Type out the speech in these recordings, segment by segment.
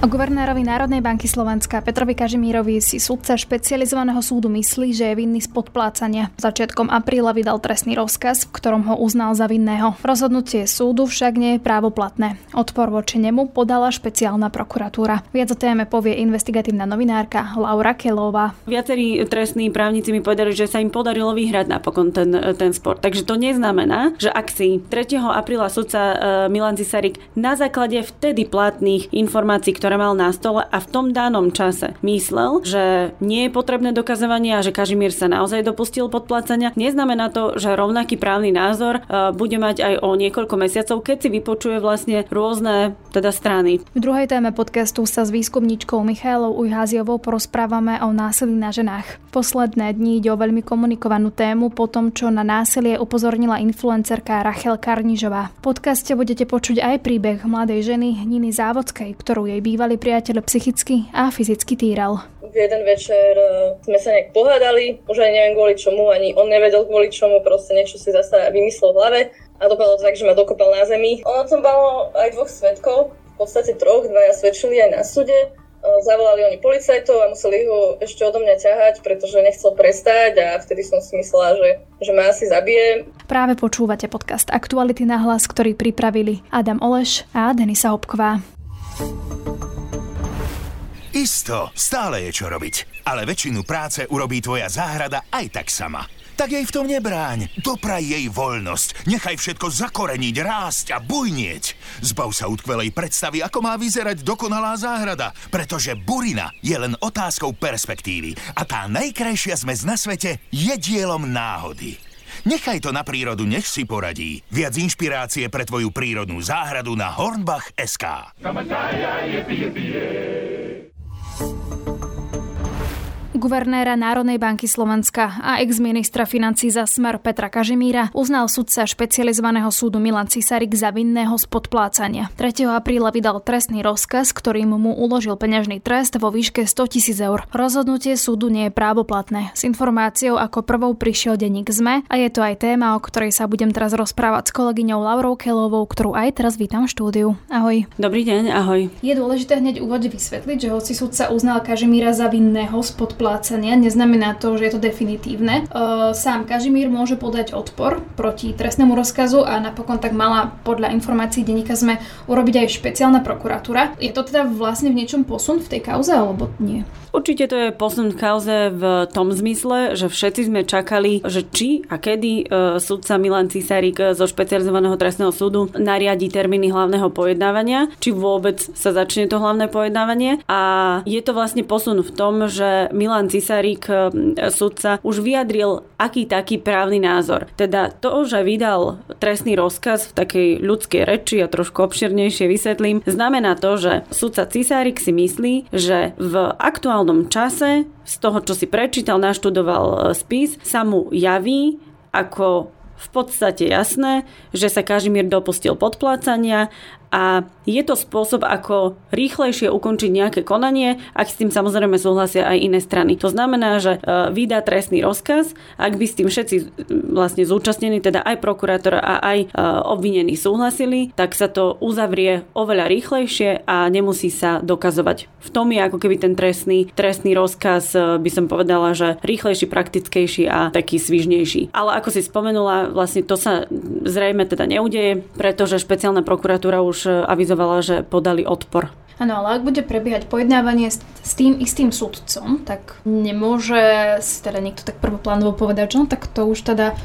O guvernérovi Národnej banky Slovenska Petrovi Kažimírovi si sudca špecializovaného súdu myslí, že je vinný z podplácania. Začiatkom apríla vydal trestný rozkaz, v ktorom ho uznal za vinného. Rozhodnutie súdu však nie je právoplatné. Odpor voči nemu podala špeciálna prokuratúra. Viac o téme povie investigatívna novinárka Laura Kelová. Viacerí trestní právnici mi povedali, že sa im podarilo vyhrať napokon ten, ten spor. Takže to neznamená, že ak si 3. apríla sudca e, Milan Cisarik na základe vtedy platných informácií, ktoré ktoré mal na stole a v tom danom čase myslel, že nie je potrebné dokazovanie a že Kažimír sa naozaj dopustil podplácania, neznamená to, že rovnaký právny názor e, bude mať aj o niekoľko mesiacov, keď si vypočuje vlastne rôzne teda strany. V druhej téme podcastu sa s výskumníčkou Michailou Ujháziovou porozprávame o násilí na ženách. Posledné dni ide o veľmi komunikovanú tému po tom, čo na násilie upozornila influencerka Rachel Karnižová. V podcaste budete počuť aj príbeh mladej ženy Niny Závodskej, ktorú jej býva bývalý priateľ psychicky a fyzicky týral. V jeden večer e, sme sa nejak pohádali, už aj neviem kvôli čomu, ani on nevedel kvôli čomu, proste niečo si zase vymyslel v hlave a dopadlo tak, že ma dokopal na zemi. Ono tam bolo aj dvoch svetkov, v podstate troch, dvaja svedčili aj na súde. E, zavolali oni policajtov a museli ho ešte odo mňa ťahať, pretože nechcel prestať a vtedy som si myslela, že, že ma asi zabije. Práve počúvate podcast Aktuality na hlas, ktorý pripravili Adam Oleš a Denisa Hopková. Isto, stále je čo robiť, ale väčšinu práce urobí tvoja záhrada aj tak sama. Tak jej v tom nebráň. Dopraj jej voľnosť. Nechaj všetko zakoreniť, rásť a bujnieť. Zbav sa utkvelej predstavy, ako má vyzerať dokonalá záhrada. Pretože burina je len otázkou perspektívy. A tá najkrajšia zmes na svete je dielom náhody. Nechaj to na prírodu, nech si poradí. Viac inšpirácie pre tvoju prírodnú záhradu na Hornbach.sk. Guvernéra Národnej banky Slovenska a ex-ministra financí za smer Petra Kažimíra uznal sudca špecializovaného súdu Milan Cisarik za vinného z podplácania. 3. apríla vydal trestný rozkaz, ktorým mu uložil peňažný trest vo výške 100 tisíc eur. Rozhodnutie súdu nie je právoplatné. S informáciou ako prvou prišiel denník ZME a je to aj téma, o ktorej sa budem teraz rozprávať s kolegyňou Laurou Kelovou, ktorú aj teraz vítam v štúdiu. Ahoj. Dobrý deň, ahoj. Je dôležité hneď úvode vysvetliť, že hoci sudca uznal Kažimíra za vinného z podplácania, preplácania neznamená to, že je to definitívne. Sám Kažimír môže podať odpor proti trestnému rozkazu a napokon tak mala podľa informácií denníka sme urobiť aj špeciálna prokuratúra. Je to teda vlastne v niečom posun v tej kauze alebo nie? Určite to je posun v kauze v tom zmysle, že všetci sme čakali, že či a kedy e, sudca Milan Cisarik zo špecializovaného trestného súdu nariadi termíny hlavného pojednávania, či vôbec sa začne to hlavné pojednávanie. A je to vlastne posun v tom, že Milan Cisarik, e, sudca, už vyjadril aký taký právny názor. Teda to, že vydal trestný rozkaz v takej ľudskej reči a trošku obširnejšie vysvetlím, znamená to, že sudca Cisárik si myslí, že v aktuálnom čase, z toho, čo si prečítal, naštudoval e, spis, sa mu javí ako v podstate jasné, že sa Kažimír dopustil podplácania a je to spôsob, ako rýchlejšie ukončiť nejaké konanie, ak s tým samozrejme súhlasia aj iné strany. To znamená, že e, vydá trestný rozkaz, ak by s tým všetci vlastne zúčastnení, teda aj prokurátor a aj e, obvinení súhlasili, tak sa to uzavrie oveľa rýchlejšie a nemusí sa dokazovať. V tom je ako keby ten trestný, trestný rozkaz, e, by som povedala, že rýchlejší, praktickejší a taký svižnejší. Ale ako si spomenula, vlastne to sa zrejme teda neudeje, pretože špeciálna prokuratúra už už avizovala, že podali odpor. Áno, ale ak bude prebiehať pojednávanie s, s tým istým sudcom, tak nemôže si teda niekto tak prvoplánovo povedať, že no tak to už teda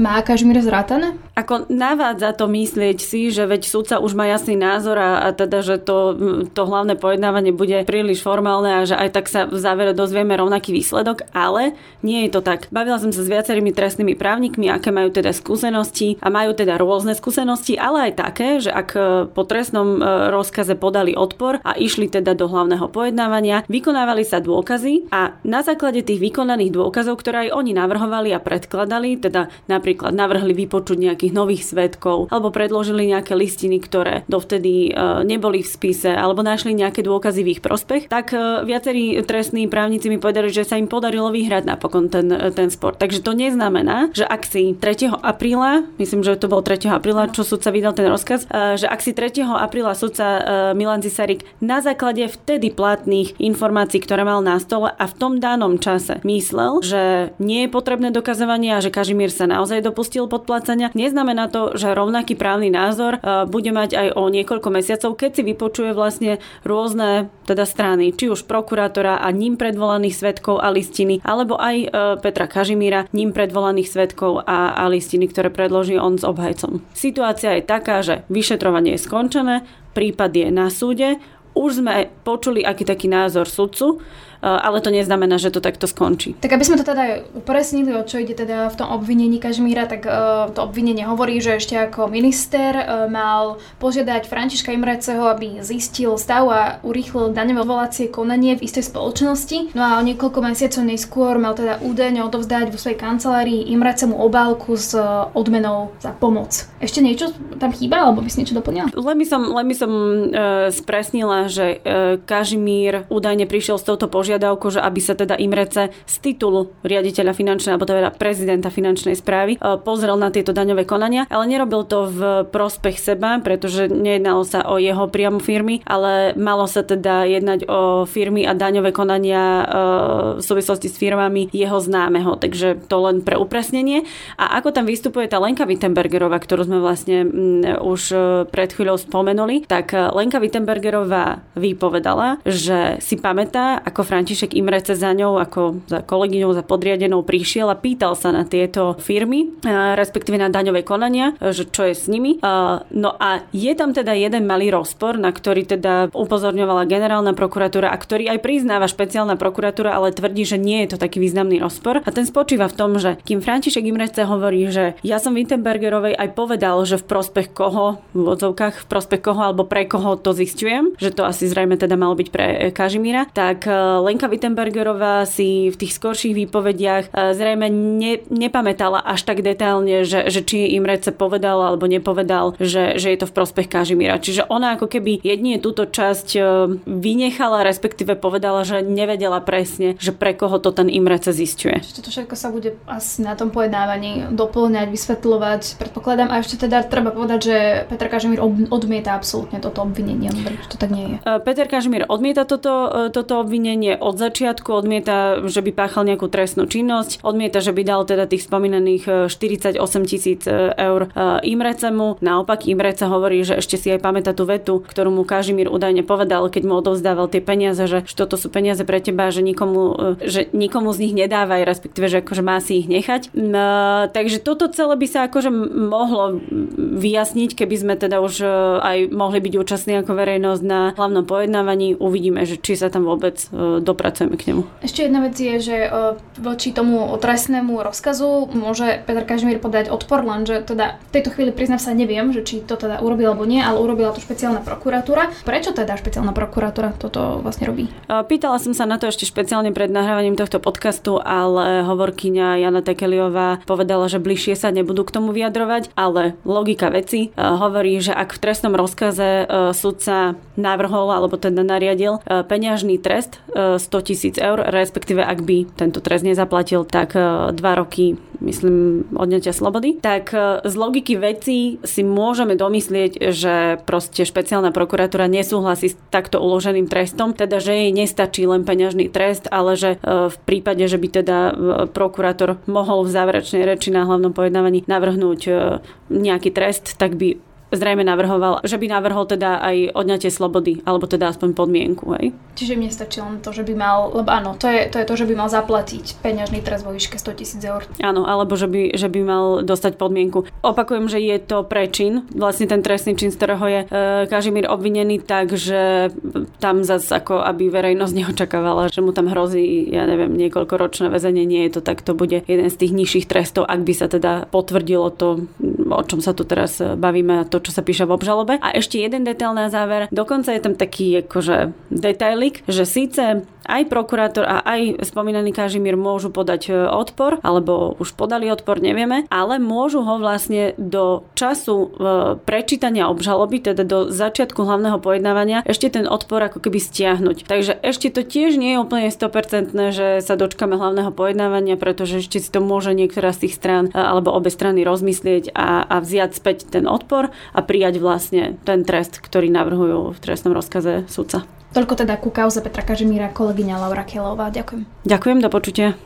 má Kažmír zrátané? Ako navádza to myslieť si, že veď súdca už má jasný názor a, a teda, že to, to hlavné pojednávanie bude príliš formálne a že aj tak sa v závere dozvieme rovnaký výsledok, ale nie je to tak. Bavila som sa s viacerými trestnými právnikmi, aké majú teda skúsenosti a majú teda rôzne skúsenosti, ale aj také, že ak po trestnom e, rozkaze podali odpor a išli teda do hlavného pojednávania, vykonávali sa dôkazy a na základe tých vykonaných dôkazov, ktoré aj oni navrhovali a predkladali, teda na napríklad navrhli vypočuť nejakých nových svetkov alebo predložili nejaké listiny, ktoré dovtedy neboli v spise alebo našli nejaké dôkazy v ich prospech, tak viacerí trestní právnici mi povedali, že sa im podarilo vyhrať napokon ten, ten spor. Takže to neznamená, že ak si 3. apríla, myslím, že to bol 3. apríla, čo sudca vydal ten rozkaz, že ak si 3. apríla sudca Milan Zisarik na základe vtedy platných informácií, ktoré mal na stole a v tom danom čase myslel, že nie je potrebné dokazovanie a že Kažimír sa naozaj dopustil podplácania, neznamená to, že rovnaký právny názor bude mať aj o niekoľko mesiacov, keď si vypočuje vlastne rôzne teda strany, či už prokurátora a ním predvolaných svetkov a listiny, alebo aj e, Petra Kažimíra, ním predvolaných svetkov a, a listiny, ktoré predloží on s obhajcom. Situácia je taká, že vyšetrovanie je skončené, prípad je na súde, už sme počuli aký taký názor sudcu, ale to neznamená, že to takto skončí. Tak aby sme to teda upresnili, o čo ide teda v tom obvinení Kažmíra, tak eh, to obvinenie hovorí, že ešte ako minister eh, mal požiadať Františka Imreceho, aby zistil stav a urýchlil daňové volacie konanie v istej spoločnosti. No a o niekoľko mesiacov neskôr mal teda údajne odovzdať vo svojej kancelárii Imrecemu obálku s odmenou za pomoc. Ešte niečo tam chýba, alebo by si niečo doplnila? Len by som, len by som e, spresnila, že e, Kažimír údajne prišiel s touto požiadavkou požiadavku, že aby sa teda Imrece z titulu riaditeľa finančnej alebo teda prezidenta finančnej správy e, pozrel na tieto daňové konania, ale nerobil to v prospech seba, pretože nejednalo sa o jeho priamu firmy, ale malo sa teda jednať o firmy a daňové konania e, v súvislosti s firmami jeho známeho. Takže to len pre upresnenie. A ako tam vystupuje tá Lenka Wittenbergerová, ktorú sme vlastne už e, pred chvíľou spomenuli, tak Lenka Wittenbergerová vypovedala, že si pamätá, ako František František Imrece za ňou ako za kolegyňou, za podriadenou prišiel a pýtal sa na tieto firmy, respektíve na daňové konania, že čo je s nimi. No a je tam teda jeden malý rozpor, na ktorý teda upozorňovala generálna prokuratúra a ktorý aj priznáva špeciálna prokuratúra, ale tvrdí, že nie je to taký významný rozpor. A ten spočíva v tom, že kým František Imrece hovorí, že ja som Wittenbergerovej aj povedal, že v prospech koho, v odzovkách, v prospech koho alebo pre koho to zistujem, že to asi zrejme teda malo byť pre Kažimíra, tak Lenka Wittenbergerová si v tých skorších výpovediach e, zrejme ne, nepamätala až tak detailne, že, že či Imrece povedal alebo nepovedal, že, že je to v prospech Kažimíra. Čiže ona ako keby jedine túto časť e, vynechala, respektíve povedala, že nevedela presne, že pre koho to ten Imrece zistuje. Toto všetko sa bude asi na tom pojednávaní doplňať, vysvetľovať, predpokladám. A ešte teda treba povedať, že Peter Kažimír odmieta absolútne toto obvinenie. že to tak nie je. E, Peter Kažimír odmieta toto, toto obvinenie, od začiatku, odmieta, že by páchal nejakú trestnú činnosť, odmieta, že by dal teda tých spomínaných 48 e, tisíc e, eur e, Imrecemu. Naopak Imrece hovorí, že ešte si aj pamätá tú vetu, ktorú mu Kažimír údajne povedal, keď mu odovzdával tie peniaze, že toto sú peniaze pre teba, že nikomu, že nikomu z nich nedávaj, respektíve, že akože má si ich nechať. No, takže toto celé by sa akože mohlo vyjasniť, keby sme teda už aj mohli byť účastní ako verejnosť na hlavnom pojednávaní. Uvidíme, že či sa tam vôbec dopracujeme k nemu. Ešte jedna vec je, že e, voči tomu trestnému rozkazu môže Peter Kažimír podať odpor, lenže teda v tejto chvíli priznám sa neviem, že či to teda urobil alebo nie, ale urobila to špeciálna prokuratúra. Prečo teda špeciálna prokuratúra toto vlastne robí? E, pýtala som sa na to ešte špeciálne pred nahrávaním tohto podcastu, ale hovorkyňa Jana Tekeliová povedala, že bližšie sa nebudú k tomu vyjadrovať, ale logika veci e, hovorí, že ak v trestnom rozkaze sudca navrhol alebo teda nariadil peňažný trest 100 tisíc eur, respektíve ak by tento trest nezaplatil, tak e, dva roky, myslím, odňatia slobody. Tak e, z logiky veci si môžeme domyslieť, že proste špeciálna prokuratúra nesúhlasí s takto uloženým trestom, teda že jej nestačí len peňažný trest, ale že e, v prípade, že by teda prokurátor mohol v záverečnej reči na hlavnom pojednávaní navrhnúť nejaký trest, tak by zrejme navrhoval, že by navrhol teda aj odňatie slobody, alebo teda aspoň podmienku, hej? Čiže mne stačí len to, že by mal, lebo áno, to je to, je to že by mal zaplatiť peňažný trest vo výške 100 tisíc eur. Áno, alebo že by, že by mal dostať podmienku. Opakujem, že je to prečin, vlastne ten trestný čin, z ktorého je e, Kažimír obvinený, takže tam zase ako aby verejnosť neočakávala, že mu tam hrozí, ja neviem, niekoľko ročné väzenie, nie je to tak, to bude jeden z tých nižších trestov, ak by sa teda potvrdilo to, o čom sa tu teraz bavíme, to, čo sa píše v obžalobe. A ešte jeden detail na záver. Dokonca je tam taký akože detailik, že síce aj prokurátor a aj spomínaný Kažimír môžu podať e, odpor, alebo už podali odpor, nevieme, ale môžu ho vlastne do času e, prečítania obžaloby, teda do začiatku hlavného pojednávania, ešte ten odpor ako keby stiahnuť. Takže ešte to tiež nie je úplne 100%, že sa dočkame hlavného pojednávania, pretože ešte si to môže niektorá z tých strán e, alebo obe strany rozmyslieť a, a vziať späť ten odpor a prijať vlastne ten trest, ktorý navrhujú v trestnom rozkaze sudca. Toľko teda ku kauze Petra Kažimíra, kolegyňa Laura Kielová. Ďakujem. Ďakujem, do počutia.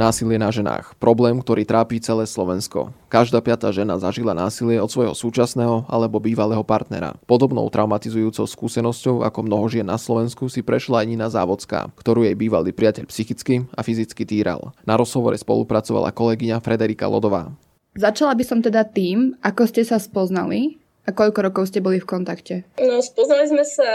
Násilie na ženách. Problém, ktorý trápi celé Slovensko. Každá piatá žena zažila násilie od svojho súčasného alebo bývalého partnera. Podobnou traumatizujúcou skúsenosťou ako mnoho žien na Slovensku si prešla aj Nina Závodská, ktorú jej bývalý priateľ psychicky a fyzicky týral. Na rozhovore spolupracovala kolegyňa Frederika Lodová. Začala by som teda tým, ako ste sa spoznali a koľko rokov ste boli v kontakte? No, spoznali sme sa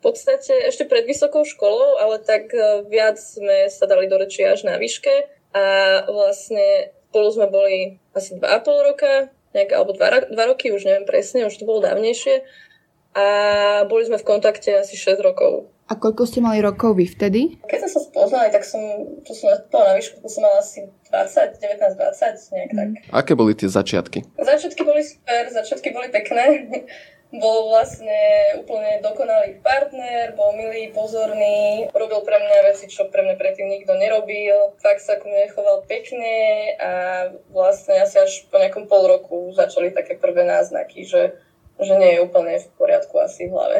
v podstate ešte pred vysokou školou, ale tak e, viac sme sa dali do reči až na výške a vlastne spolu sme boli asi 2,5 roka, nejak, alebo 2, 2 roky, už neviem presne, už to bolo dávnejšie a boli sme v kontakte asi 6 rokov. A koľko ste mali rokov vy vtedy? Keď sme sa spoznali, tak som, čo som nastúpala na výšku, to som mala asi 20, 19, 20, nejak mm. tak. Aké boli tie začiatky? Začiatky boli super, začiatky boli pekné. bol vlastne úplne dokonalý partner, bol milý, pozorný, robil pre mňa veci, čo pre mňa predtým nikto nerobil. Fakt sa ku mne choval pekne a vlastne asi až po nejakom pol roku začali také prvé náznaky, že, že nie je úplne v poriadku asi v hlave.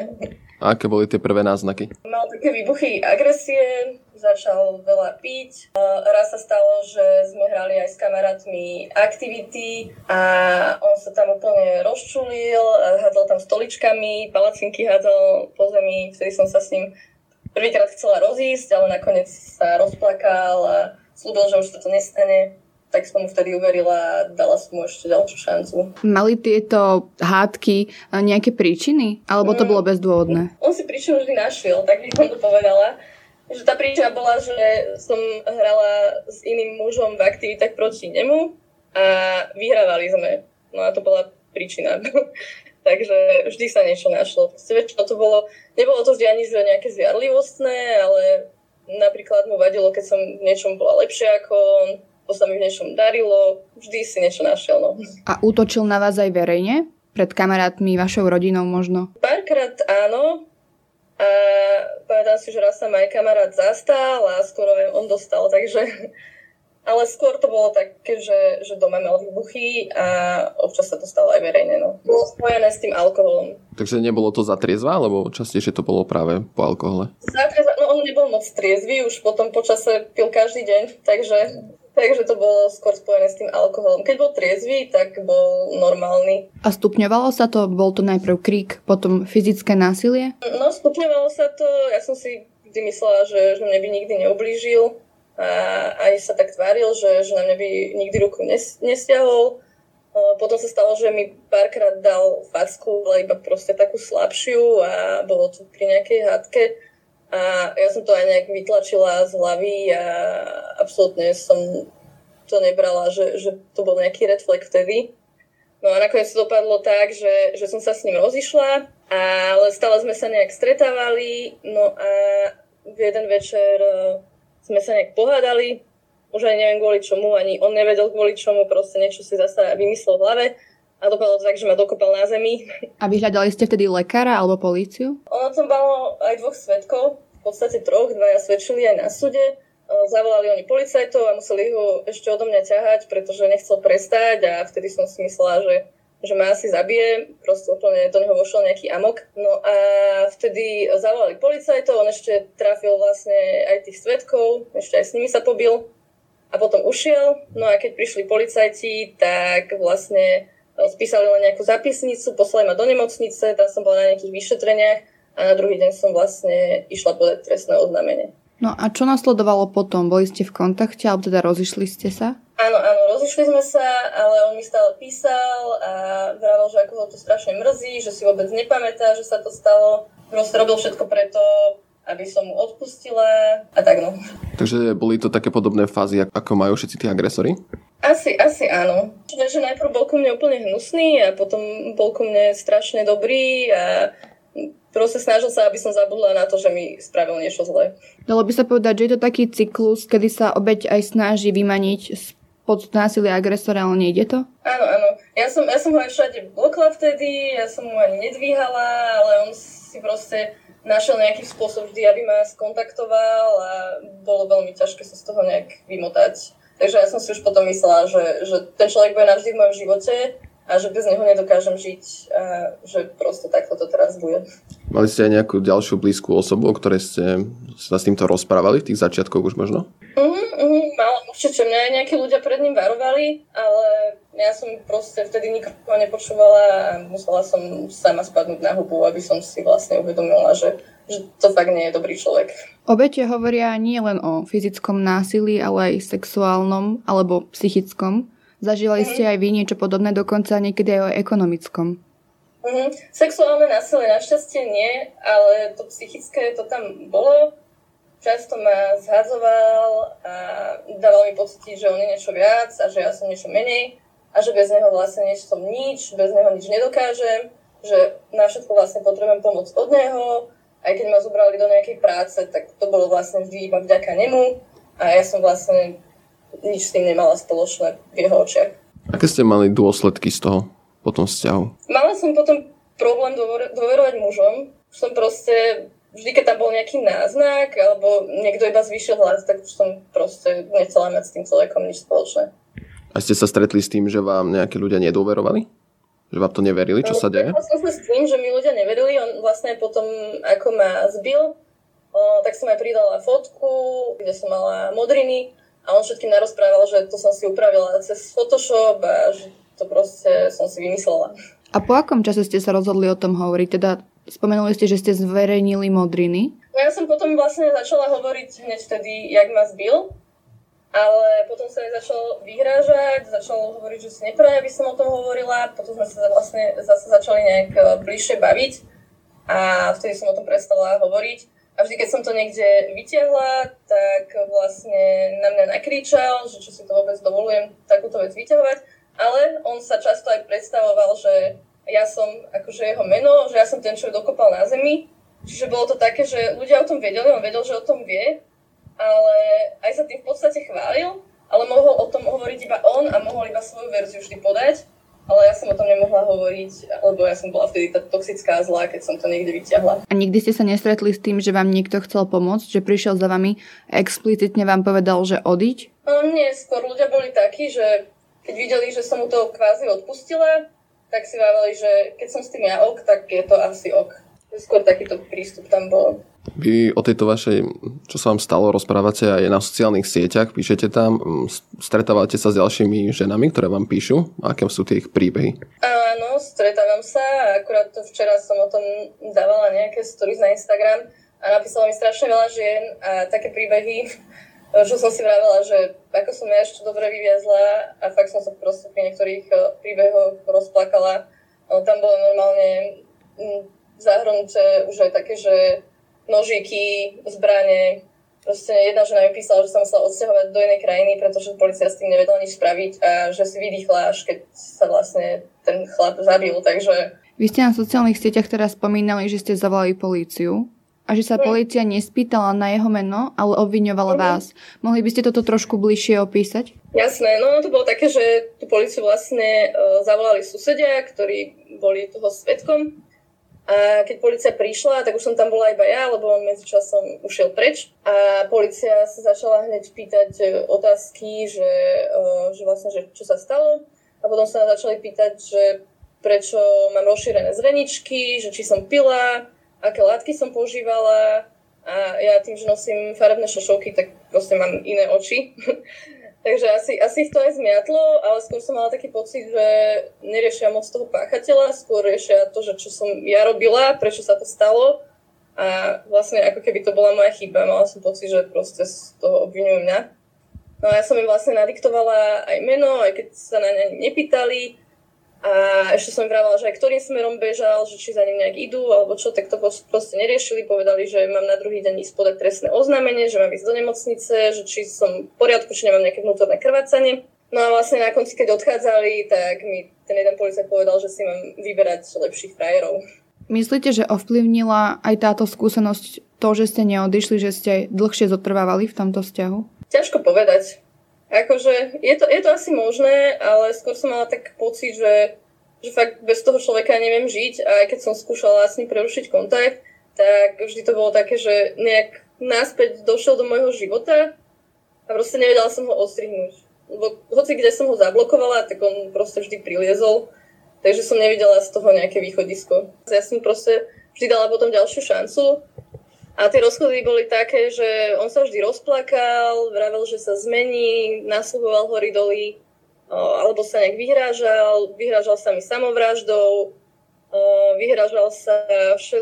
A aké boli tie prvé náznaky? Mal také výbuchy agresie, začal veľa piť. Raz sa stalo, že sme hrali aj s kamarátmi aktivity a on sa tam úplne rozčulil, hádzal tam stoličkami, palacinky hádzal po zemi, vtedy som sa s ním prvýkrát chcela rozísť, ale nakoniec sa rozplakal a slúbil, že už sa to nestane tak som mu vtedy uverila a dala som mu ešte ďalšiu šancu. Mali tieto hádky nejaké príčiny? Alebo to mm. bolo bezdôvodné? On si príčinu vždy našiel, tak by som to povedala. Že tá príčina bola, že som hrala s iným mužom v aktivitách proti nemu a vyhrávali sme. No a to bola príčina. Takže vždy sa niečo našlo. Väčšinou to bolo, nebolo to vždy ani nejaké zviarlivostné, ale napríklad mu vadilo, keď som v niečom bola lepšia ako on, to sa mi v niečom darilo, vždy si niečo našiel. No. A útočil na vás aj verejne? Pred kamarátmi, vašou rodinou možno? Párkrát áno. A pamätám si, že raz sa aj kamarát zastal a skoro aj on dostal, takže... Ale skôr to bolo také, že, že doma mal výbuchy a občas sa to stalo aj verejne. No. Bolo spojené s tým alkoholom. Takže nebolo to za triezva, alebo častejšie to bolo práve po alkohole? Za triezva, no on nebol moc triezvy, už potom počase pil každý deň, takže Takže to bolo skôr spojené s tým alkoholom. Keď bol triezvy, tak bol normálny. A stupňovalo sa to? Bol to najprv krík, potom fyzické násilie? No, stupňovalo sa to. Ja som si vždy myslela, že, že mne by nikdy neublížil. A aj sa tak tváril, že, že na mňa by nikdy ruku nes, nestiahol. Potom sa stalo, že mi párkrát dal facku, ale iba proste takú slabšiu a bolo to pri nejakej hádke a ja som to aj nejak vytlačila z hlavy a absolútne som to nebrala, že, že to bol nejaký red flag vtedy. No a nakoniec to dopadlo tak, že, že som sa s ním rozišla, ale stále sme sa nejak stretávali, no a v jeden večer e, sme sa nejak pohádali, už aj neviem kvôli čomu, ani on nevedel kvôli čomu, proste niečo si zase vymyslel v hlave a dopadlo to tak, že ma dokopal na zemi. A vyhľadali ste vtedy lekára alebo políciu? Ono tam malo aj dvoch svetkov, v podstate troch, dvaja svedčili aj na súde. Zavolali oni policajtov a museli ho ešte odo mňa ťahať, pretože nechcel prestať a vtedy som si myslela, že že ma asi zabije, proste úplne do neho vošiel nejaký amok. No a vtedy zavolali policajtov, on ešte trafil vlastne aj tých svetkov, ešte aj s nimi sa pobil a potom ušiel. No a keď prišli policajti, tak vlastne spísali len nejakú zapisnicu, poslali ma do nemocnice, tam som bola na nejakých vyšetreniach a na druhý deň som vlastne išla podať trestné oznámenie. No a čo nasledovalo potom? Boli ste v kontakte, alebo teda rozišli ste sa? Áno, áno, rozišli sme sa, ale on mi stále písal a vravel, že ako ho to strašne mrzí, že si vôbec nepamätá, že sa to stalo. Proste robil všetko preto, aby som mu odpustila a tak no. Takže boli to také podobné fázy, ako majú všetci tí agresori? Asi, asi áno. Že najprv bol ku mne úplne hnusný a potom bol ku mne strašne dobrý a proste snažil sa, aby som zabudla na to, že mi spravil niečo zlé. Dalo by sa povedať, že je to taký cyklus, kedy sa obeď aj snaží vymaniť pod násilie agresora, ale nejde to? Áno, áno. Ja som, ja som ho aj všade blokla vtedy, ja som mu ani nedvíhala, ale on si proste našiel nejaký spôsob vždy, aby ma skontaktoval a bolo veľmi ťažké sa z toho nejak vymotať. Takže ja som si už potom myslela, že, že ten človek bude navždy v mojom živote a že bez neho nedokážem žiť a že proste takto to teraz bude. Mali ste aj nejakú ďalšiu blízku osobu, o ktorej ste sa s týmto rozprávali v tých začiatkoch už možno? Uh-huh, uh-huh, mala určite. Mňa aj nejakí ľudia pred ním varovali, ale ja som proste vtedy nikoho nepočúvala a musela som sama spadnúť na hubu, aby som si vlastne uvedomila, že že to fakt nie je dobrý človek. Obete hovoria nie len o fyzickom násilí, ale aj sexuálnom alebo psychickom. Zažívali ste aj vy niečo podobné, dokonca niekedy aj o ekonomickom. Mm-hmm. Sexuálne násilie našťastie nie, ale to psychické to tam bolo. Často ma zhadzoval a dával mi pocity, že on je niečo viac a že ja som niečo menej a že bez neho vlastne niečo som nič, bez neho nič nedokážem, že na všetko vlastne potrebujem pomoc od neho aj keď ma zobrali do nejakej práce, tak to bolo vlastne vždy iba vďaka nemu a ja som vlastne nič s tým nemala spoločné v jeho očiach. Aké ste mali dôsledky z toho po tom vzťahu? Mala som potom problém dôver- dôverovať mužom. Som proste, vždy keď tam bol nejaký náznak alebo niekto iba zvýšil hlas, tak už som proste nechcela mať s tým človekom nič spoločné. A ste sa stretli s tým, že vám nejakí ľudia nedôverovali? Že vám to neverili, čo sa deje? Ja som sa s tým, že mi ľudia neverili. On vlastne potom, ako ma zbil, o, tak som aj pridala fotku, kde som mala modriny a on všetkým narozprával, že to som si upravila cez Photoshop a že to proste som si vymyslela. A po akom čase ste sa rozhodli o tom hovoriť? Teda spomenuli ste, že ste zverejnili modriny. No ja som potom vlastne začala hovoriť hneď vtedy, jak ma zbil ale potom sa aj začal vyhrážať, začal hovoriť, že si nepraje, aby som o tom hovorila, potom sme sa vlastne zase začali nejak e, bližšie baviť a vtedy som o tom prestala hovoriť. A vždy, keď som to niekde vytiahla, tak vlastne na mňa nakričal, že čo si to vôbec dovolujem takúto vec vyťahovať. Ale on sa často aj predstavoval, že ja som akože jeho meno, že ja som ten, čo dokopal na zemi. Čiže bolo to také, že ľudia o tom vedeli, on vedel, že o tom vie, ale aj sa tým v podstate chválil, ale mohol o tom hovoriť iba on a mohol iba svoju verziu vždy podať, ale ja som o tom nemohla hovoriť, lebo ja som bola vtedy tá toxická zlá, keď som to niekde vyťahla. A nikdy ste sa nestretli s tým, že vám niekto chcel pomôcť, že prišiel za vami a explicitne vám povedal, že odiť? No, nie, skôr ľudia boli takí, že keď videli, že som mu to kvázi odpustila, tak si vávali, že keď som s tým ja ok, tak je to asi ok. Skôr takýto prístup tam bol. Vy o tejto vašej, čo sa vám stalo, rozprávate aj na sociálnych sieťach, píšete tam, stretávate sa s ďalšími ženami, ktoré vám píšu? Aké sú tie ich príbehy? Áno, stretávam sa. Akurát to včera som o tom dávala nejaké stories na Instagram a napísala mi strašne veľa žien a také príbehy, že som si vravela, že ako som ja ešte dobre vyviazla a fakt som sa proste pri niektorých eh, príbehoch rozplakala. Tam bolo normálne zahrnuté už aj také, že nožíky, zbranie. Proste jedna žena mi písala, že sa musela odsťahovať do inej krajiny, pretože policia s tým nevedela nič spraviť a že si vydýchla, až keď sa vlastne ten chlap zabil, takže... Vy ste na sociálnych sieťach teraz spomínali, že ste zavolali políciu a že sa mm. policia nespýtala na jeho meno, ale obviňovala mm. vás. Mohli by ste toto trošku bližšie opísať? Jasné, no to bolo také, že tú policiu vlastne uh, zavolali susedia, ktorí boli toho svetkom a keď policia prišla, tak už som tam bola iba ja, lebo on medzičasom ušiel preč. A policia sa začala hneď pýtať e, otázky, že, e, že vlastne, že čo sa stalo. A potom sa začali pýtať, že prečo mám rozšírené zveničky, že či som pila, aké látky som používala. A ja tým, že nosím farebné šošovky, tak proste mám iné oči. Takže asi, asi ich to aj zmiatlo, ale skôr som mala taký pocit, že neriešia moc toho páchateľa, skôr riešia to, že čo som ja robila, prečo sa to stalo a vlastne ako keby to bola moja chyba. Mala som pocit, že proste z toho obvinujú mňa. No a ja som im vlastne nadiktovala aj meno, aj keď sa na ne nepýtali a ešte som vravala, že aj ktorým smerom bežal, že či za ním nejak idú, alebo čo, tak to proste neriešili. Povedali, že mám na druhý deň ísť podať trestné oznámenie, že mám ísť do nemocnice, že či som v poriadku, či nemám nejaké vnútorné krvácanie. No a vlastne na konci, keď odchádzali, tak mi ten jeden policajt povedal, že si mám vyberať lepších frajerov. Myslíte, že ovplyvnila aj táto skúsenosť to, že ste neodišli, že ste dlhšie zotrvávali v tomto vzťahu? Ťažko povedať. Akože je to, je to asi možné, ale skôr som mala tak pocit, že, že fakt bez toho človeka neviem žiť a aj keď som skúšala s ním prerušiť kontakt, tak vždy to bolo také, že nejak náspäť došiel do môjho života a proste nevedela som ho ostrihnúť lebo hoci kde som ho zablokovala, tak on proste vždy priliezol, takže som nevidela z toho nejaké východisko. Ja som proste vždy dala potom ďalšiu šancu a tie rozchody boli také, že on sa vždy rozplakal, vravel, že sa zmení, nasluhoval hory doly, alebo sa nejak vyhrážal, vyhrážal sa mi samovraždou, vyhrážal sa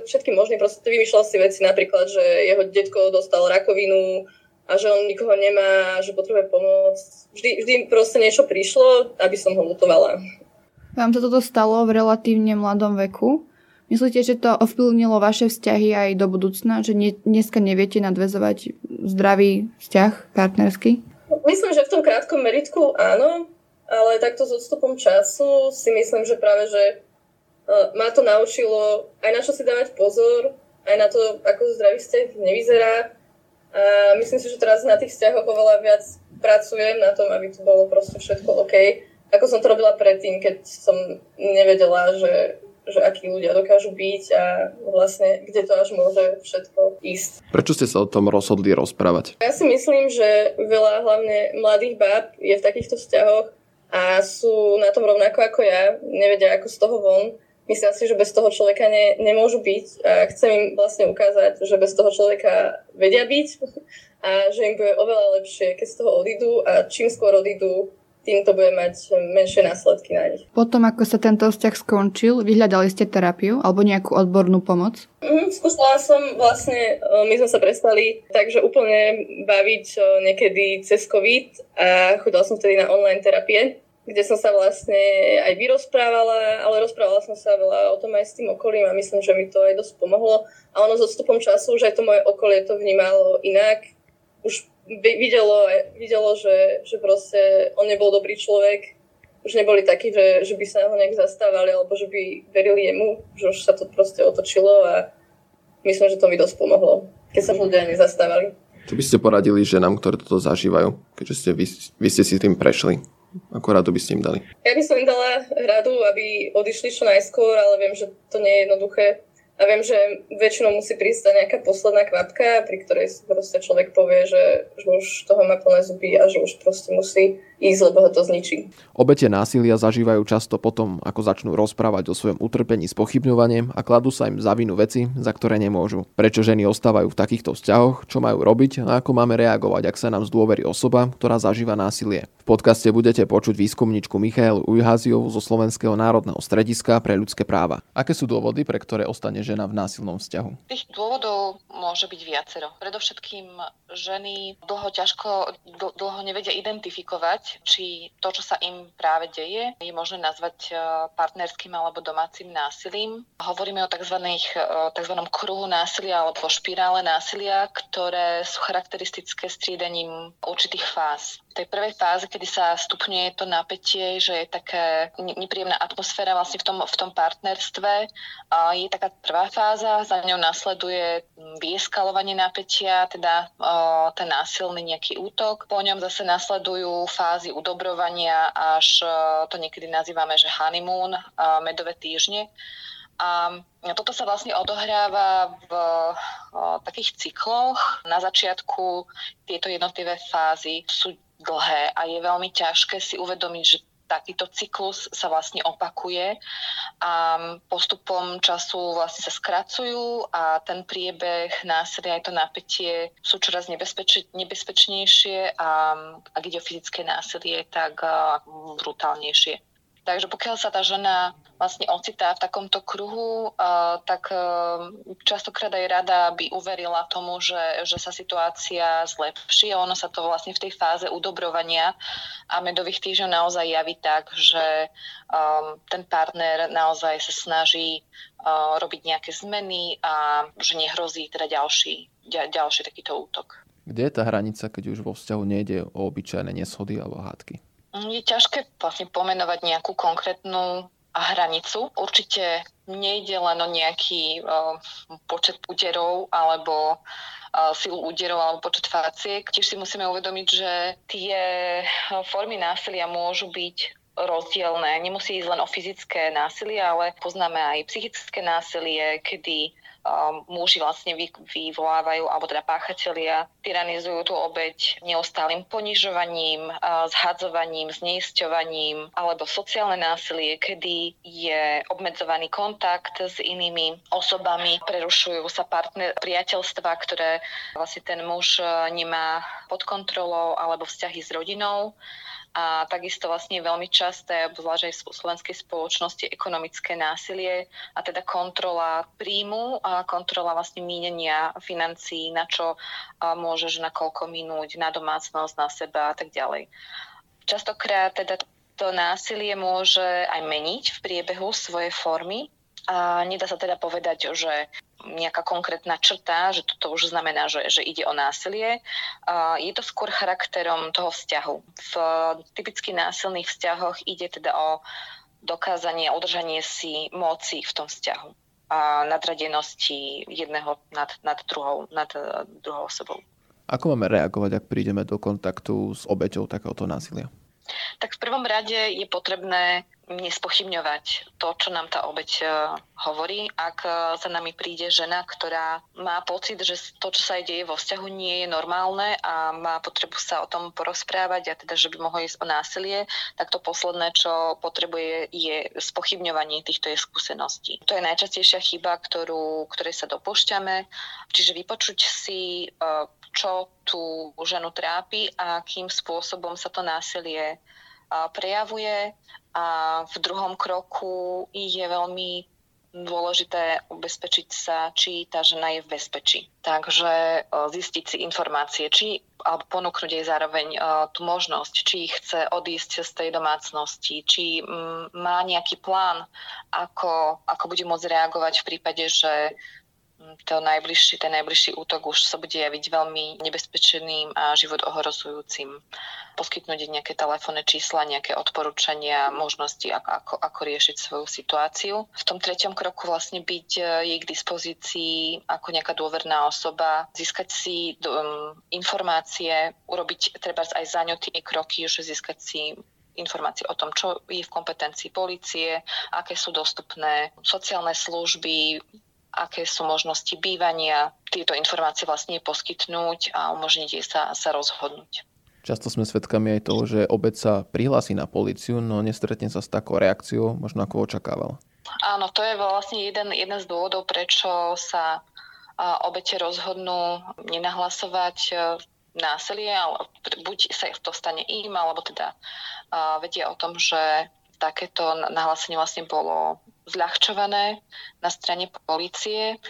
všetkým možným, proste vymýšľal si veci, napríklad, že jeho detko dostal rakovinu, a že on nikoho nemá, že potrebuje pomoc. Vždy, vždy proste niečo prišlo, aby som ho lutovala. Vám sa toto stalo v relatívne mladom veku? Myslíte, že to ovplyvnilo vaše vzťahy aj do budúcna? Že ne, dneska neviete nadvezovať zdravý vzťah partnerský? Myslím, že v tom krátkom meritku áno, ale takto s odstupom času si myslím, že práve, že uh, ma to naučilo aj na čo si dávať pozor, aj na to, ako zdravý vzťah nevyzerá, a myslím si, že teraz na tých vzťahoch oveľa viac pracujem na tom, aby to bolo proste všetko OK. Ako som to robila predtým, keď som nevedela, že, že akí ľudia dokážu byť a vlastne kde to až môže všetko ísť. Prečo ste sa o tom rozhodli rozprávať? Ja si myslím, že veľa hlavne mladých báb je v takýchto vzťahoch a sú na tom rovnako ako ja, nevedia ako z toho von myslím si, že bez toho človeka ne, nemôžu byť a chcem im vlastne ukázať, že bez toho človeka vedia byť a že im bude oveľa lepšie, keď z toho odídu a čím skôr odídu, tým to bude mať menšie následky na nich. Potom, ako sa tento vzťah skončil, vyhľadali ste terapiu alebo nejakú odbornú pomoc? Mm, skúšala som vlastne, my sme sa prestali takže úplne baviť niekedy cez COVID a chodila som vtedy na online terapie kde som sa vlastne aj vyrozprávala, ale rozprávala som sa veľa o tom aj s tým okolím a myslím, že mi to aj dosť pomohlo. A ono s odstupom času, že aj to moje okolie to vnímalo inak. Už videlo, videlo že, že proste on nebol dobrý človek, už neboli takí, že, že by sa ho nejak zastávali alebo že by verili jemu, že už sa to proste otočilo a myslím, že to mi dosť pomohlo, keď sa ľudia nezastávali. Čo by ste poradili ženám, ktoré toto zažívajú, keďže ste, vy, vy ste si tým prešli? Ako radu by ste im dali? Ja by som im dala radu, aby odišli čo najskôr, ale viem, že to nie je jednoduché. A viem, že väčšinou musí prísť nejaká posledná kvapka, pri ktorej si proste človek povie, že, že už toho má plné zuby a že už proste musí ísť, lebo ho to zničí. Obete násilia zažívajú často potom, ako začnú rozprávať o svojom utrpení s pochybňovaním a kladú sa im za vinu veci, za ktoré nemôžu. Prečo ženy ostávajú v takýchto vzťahoch, čo majú robiť a ako máme reagovať, ak sa nám zdôverí osoba, ktorá zažíva násilie. V podcaste budete počuť výskumničku Michaelu Ujháziovu zo Slovenského národného strediska pre ľudské práva. Aké sú dôvody, pre ktoré ostane žena v násilnom vzťahu? Tých dôvodov môže byť viacero. Predovšetkým ženy dlho ťažko, dlho nevedia identifikovať, či to, čo sa im práve deje, je možné nazvať e, partnerským alebo domácim násilím. Hovoríme o tzv. E, tzv. kruhu násilia alebo špirále násilia, ktoré sú charakteristické striedaním určitých fáz tej prvej fáze, kedy sa stupňuje to napätie, že je taká nepríjemná atmosféra vlastne v tom, v tom partnerstve, je taká prvá fáza, za ňou nasleduje vyeskalovanie napätia, teda ten násilný nejaký útok. Po ňom zase nasledujú fázy udobrovania, až to niekedy nazývame, že honeymoon, medové týždne. A toto sa vlastne odohráva v o, takých cykloch. Na začiatku tieto jednotlivé fázy sú dlhé a je veľmi ťažké si uvedomiť, že takýto cyklus sa vlastne opakuje a postupom času vlastne sa skracujú a ten priebeh násilia aj to napätie sú čoraz nebezpeč- nebezpečnejšie a ak ide o fyzické násilie, tak brutálnejšie. Takže pokiaľ sa tá žena vlastne ocitá v takomto kruhu, uh, tak uh, častokrát aj rada by uverila tomu, že, že sa situácia zlepší. Ono sa to vlastne v tej fáze udobrovania a medových týždňov naozaj javí tak, že um, ten partner naozaj sa snaží robiť nejaké zmeny a že nehrozí teda ďalší, ďalší takýto útok. Kde je tá hranica, keď už vo vzťahu nejde o obyčajné neshody alebo hádky? Je ťažké vlastne pomenovať nejakú konkrétnu hranicu. Určite nejde len o nejaký uh, počet úderov alebo uh, silu úderov alebo počet faciek. Tiež si musíme uvedomiť, že tie formy násilia môžu byť rozdielne. Nemusí ísť len o fyzické násilie, ale poznáme aj psychické násilie, kedy Um, muži vlastne vyvolávajú, alebo teda páchatelia tyranizujú tú obeď neustálým ponižovaním, zhadzovaním, zneisťovaním, alebo sociálne násilie, kedy je obmedzovaný kontakt s inými osobami, prerušujú sa partner, priateľstva, ktoré vlastne ten muž nemá pod kontrolou, alebo vzťahy s rodinou a takisto vlastne veľmi časté, obzvlášť aj v slovenskej spoločnosti, ekonomické násilie a teda kontrola príjmu a kontrola vlastne mínenia financií, na čo môžeš na koľko minúť, na domácnosť, na seba a tak ďalej. Častokrát teda to násilie môže aj meniť v priebehu svojej formy a nedá sa teda povedať, že nejaká konkrétna črta, že toto už znamená, že, že ide o násilie. Je to skôr charakterom toho vzťahu. V typicky násilných vzťahoch ide teda o dokázanie udržanie si moci v tom vzťahu a nadradenosti jedného nad, nad, druhou, nad eh, druhou osobou. Ako máme reagovať, ak prídeme do kontaktu s obeťou takéhoto násilia? Tak v prvom rade je potrebné nespochybňovať to, čo nám tá obeď e, hovorí. Ak e, za nami príde žena, ktorá má pocit, že to, čo sa jej deje vo vzťahu, nie je normálne a má potrebu sa o tom porozprávať a teda, že by mohlo ísť o násilie, tak to posledné, čo potrebuje, je spochybňovanie týchto jej skúseností. To je najčastejšia chyba, ktorú, ktorej sa dopúšťame. Čiže vypočuť si, e, čo tú ženu trápi a akým spôsobom sa to násilie prejavuje a v druhom kroku je veľmi dôležité ubezpečiť sa, či tá žena je v bezpečí. Takže e, zistiť si informácie, či alebo ponúknuť jej zároveň uh, tú možnosť, či chce odísť z tej domácnosti, či má nejaký plán, ako, ako bude môcť reagovať v prípade, že to najbližší, ten najbližší útok už sa bude javiť veľmi nebezpečným a život ohrozujúcim. Poskytnúť nejaké telefónne čísla, nejaké odporúčania, možnosti, ako, ako, ako riešiť svoju situáciu. V tom treťom kroku vlastne byť e, jej k dispozícii ako nejaká dôverná osoba, získať si um, informácie, urobiť treba aj za ňu tie kroky, že získať si informácie o tom, čo je v kompetencii policie, aké sú dostupné sociálne služby, aké sú možnosti bývania, tieto informácie vlastne poskytnúť a umožniť jej sa, sa rozhodnúť. Často sme svedkami aj toho, že obec sa prihlási na policiu, no nestretne sa s takou reakciou, možno ako očakával. Áno, to je vlastne jeden, jeden z dôvodov, prečo sa obete rozhodnú nenahlasovať e, násilie, ale buď sa to stane im, alebo teda vedia o tom, že takéto nahlásenie vlastne bolo zľahčované na strane policie.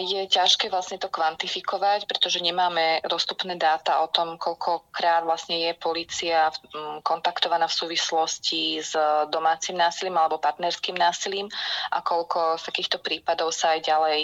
Je ťažké vlastne to kvantifikovať, pretože nemáme dostupné dáta o tom, koľkokrát vlastne je policia kontaktovaná v súvislosti s domácim násilím alebo partnerským násilím a koľko takýchto prípadov sa aj ďalej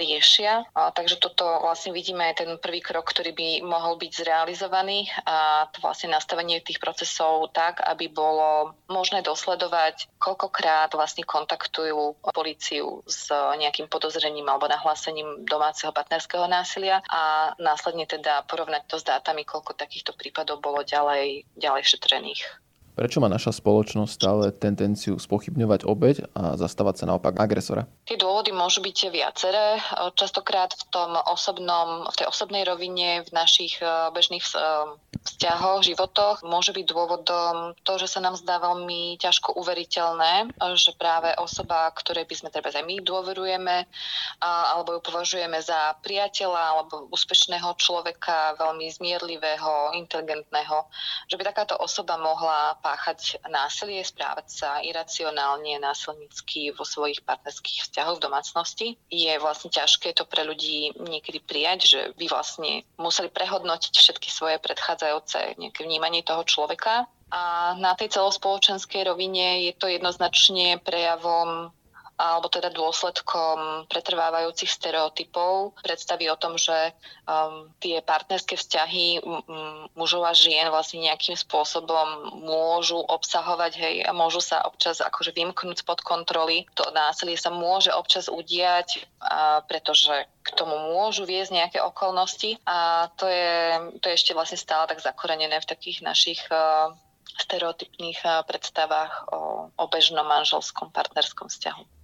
riešia. Takže toto vlastne vidíme aj ten prvý krok, ktorý by mohol byť zrealizovaný a to vlastne nastavenie tých procesov tak, aby bolo možné dosledovať, koľkokrát vlastne kontaktujú policiu s nejakým podozrením alebo nahlásením domáceho partnerského násilia a následne teda porovnať to s dátami, koľko takýchto prípadov bolo ďalej, ďalej šetrených. Prečo má naša spoločnosť stále tendenciu spochybňovať obeď a zastávať sa naopak agresora? Tie dôvody môžu byť viaceré. Častokrát v, tom osobnom, v tej osobnej rovine, v našich eh, bežných eh, vzťahoch, životoch môže byť dôvodom to, že sa nám zdá veľmi ťažko uveriteľné, že práve osoba, ktorej by sme treba aj my dôverujeme, alebo ju považujeme za priateľa alebo úspešného človeka, veľmi zmierlivého, inteligentného, že by takáto osoba mohla páchať násilie, správať sa iracionálne, násilnícky vo svojich partnerských vzťahoch v domácnosti. Je vlastne ťažké to pre ľudí niekedy prijať, že vy vlastne museli prehodnotiť všetky svoje predchádzajúce nejaké vnímanie toho človeka. A na tej celospoločenskej rovine je to jednoznačne prejavom alebo teda dôsledkom pretrvávajúcich stereotypov, predstavy o tom, že um, tie partnerské vzťahy um, mužov a žien vlastne nejakým spôsobom môžu obsahovať, hej, a môžu sa občas akože vymknúť spod kontroly. To násilie sa môže občas udiať, a pretože k tomu môžu viesť nejaké okolnosti a to je, to je ešte vlastne stále tak zakorenené v takých našich uh, stereotypných predstavách o, o bežnom manželskom partnerskom vzťahu.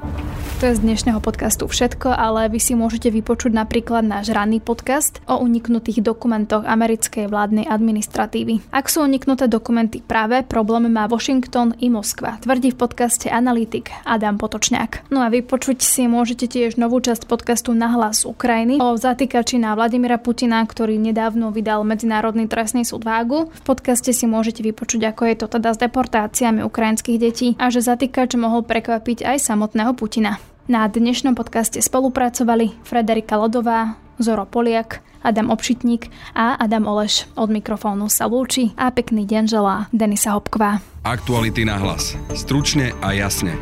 To je z dnešného podcastu všetko, ale vy si môžete vypočuť napríklad náš ranný podcast o uniknutých dokumentoch americkej vládnej administratívy. Ak sú uniknuté dokumenty práve, problém má Washington i Moskva, tvrdí v podcaste analytik Adam Potočňák. No a vypočuť si môžete tiež novú časť podcastu Na hlas Ukrajiny o zatýkači na Vladimira Putina, ktorý nedávno vydal Medzinárodný trestný súd Vágu. V podcaste si môžete vypočuť, ako je to teda s deportáciami ukrajinských detí a že zatýkač mohol prekvapiť aj samotného Putina. Na dnešnom podcaste spolupracovali Frederika Lodová, Zoro Poliak, Adam Obšitník a Adam Oleš. Od mikrofónu sa lúči a pekný deň želá Denisa Hopková. Aktuality na hlas. Stručne a jasne.